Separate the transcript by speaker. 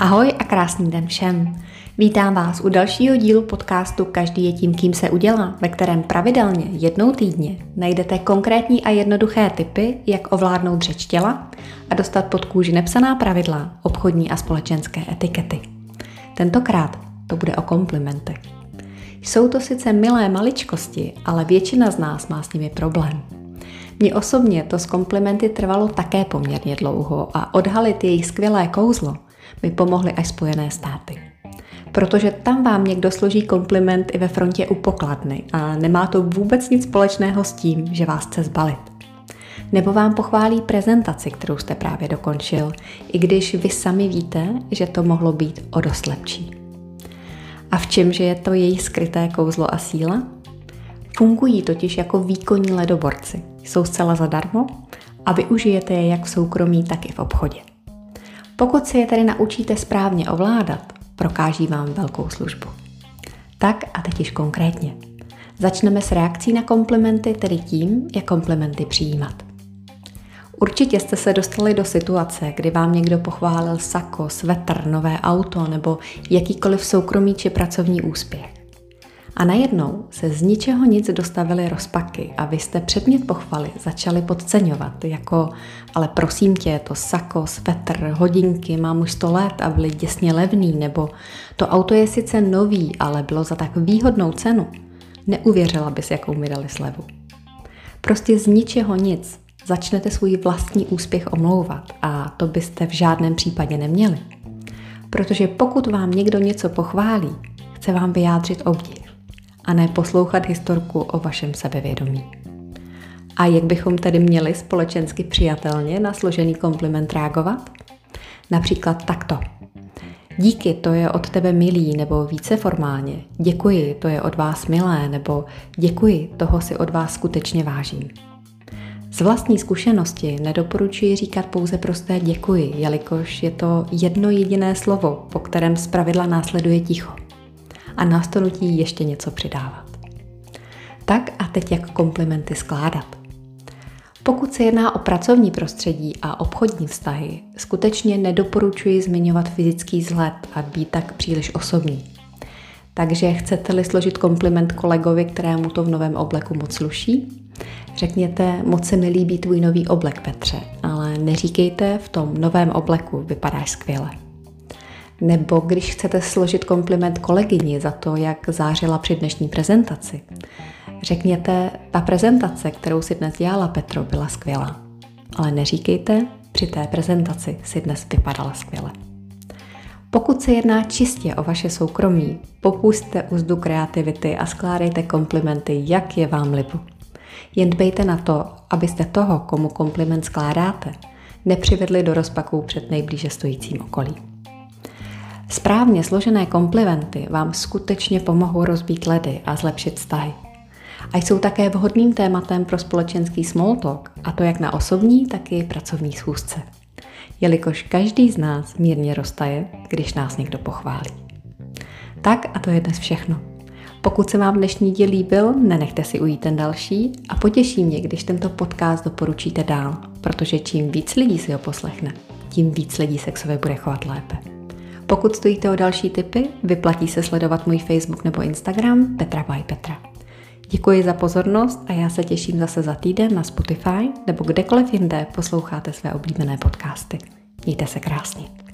Speaker 1: Ahoj a krásný den všem. Vítám vás u dalšího dílu podcastu Každý je tím, kým se udělá, ve kterém pravidelně jednou týdně najdete konkrétní a jednoduché typy, jak ovládnout řeč těla a dostat pod kůži nepsaná pravidla obchodní a společenské etikety. Tentokrát to bude o komplimentech. Jsou to sice milé maličkosti, ale většina z nás má s nimi problém. Mně osobně to s komplimenty trvalo také poměrně dlouho a odhalit jejich skvělé kouzlo mi pomohly až Spojené státy. Protože tam vám někdo složí kompliment i ve frontě u pokladny a nemá to vůbec nic společného s tím, že vás chce zbalit. Nebo vám pochválí prezentaci, kterou jste právě dokončil, i když vy sami víte, že to mohlo být o dost lepší. A v čemže je to její skryté kouzlo a síla? Fungují totiž jako výkonní ledoborci. Jsou zcela zadarmo a využijete je jak v soukromí, tak i v obchodě. Pokud si je tedy naučíte správně ovládat, prokáží vám velkou službu. Tak a teď již konkrétně. Začneme s reakcí na komplimenty, tedy tím, jak komplimenty přijímat. Určitě jste se dostali do situace, kdy vám někdo pochválil sako, svetr, nové auto nebo jakýkoliv soukromý či pracovní úspěch. A najednou se z ničeho nic dostavily rozpaky a vy jste předmět pochvaly začali podceňovat, jako ale prosím tě, to sako, svetr, hodinky, mám už 100 let a byly děsně levný, nebo to auto je sice nový, ale bylo za tak výhodnou cenu. Neuvěřila bys, jakou mi dali slevu. Prostě z ničeho nic začnete svůj vlastní úspěch omlouvat a to byste v žádném případě neměli. Protože pokud vám někdo něco pochválí, chce vám vyjádřit obdiv a ne poslouchat historku o vašem sebevědomí. A jak bychom tedy měli společensky přijatelně na složený kompliment reagovat? Například takto. Díky, to je od tebe milý, nebo více formálně. Děkuji, to je od vás milé, nebo děkuji, toho si od vás skutečně vážím. Z vlastní zkušenosti nedoporučuji říkat pouze prosté děkuji, jelikož je to jedno jediné slovo, po kterém zpravidla následuje ticho a nás to nutí ještě něco přidávat. Tak a teď jak komplimenty skládat. Pokud se jedná o pracovní prostředí a obchodní vztahy, skutečně nedoporučuji zmiňovat fyzický vzhled a být tak příliš osobní. Takže chcete-li složit kompliment kolegovi, kterému to v novém obleku moc sluší? Řekněte, moc se mi líbí tvůj nový oblek, Petře, ale neříkejte, v tom novém obleku vypadáš skvěle. Nebo když chcete složit kompliment kolegyni za to, jak zářila při dnešní prezentaci. Řekněte, ta prezentace, kterou si dnes dělala Petro, byla skvělá. Ale neříkejte, při té prezentaci si dnes vypadala skvěle. Pokud se jedná čistě o vaše soukromí, popuste úzdu kreativity a skládejte komplimenty, jak je vám libu. Jen dbejte na to, abyste toho, komu kompliment skládáte, nepřivedli do rozpaků před nejblíže stojícím okolím. Správně složené komplimenty vám skutečně pomohou rozbít ledy a zlepšit vztahy. A jsou také vhodným tématem pro společenský small talk, a to jak na osobní, tak i pracovní schůzce. Jelikož každý z nás mírně roztaje, když nás někdo pochválí. Tak a to je dnes všechno. Pokud se vám dnešní díl líbil, nenechte si ujít ten další a potěší mě, když tento podcast doporučíte dál, protože čím víc lidí si ho poslechne, tím víc lidí se k sobě bude chovat lépe. Pokud stojíte o další tipy, vyplatí se sledovat můj Facebook nebo Instagram Petra by Petra. Děkuji za pozornost a já se těším zase za týden na Spotify nebo kdekoliv jinde posloucháte své oblíbené podcasty. Mějte se krásně.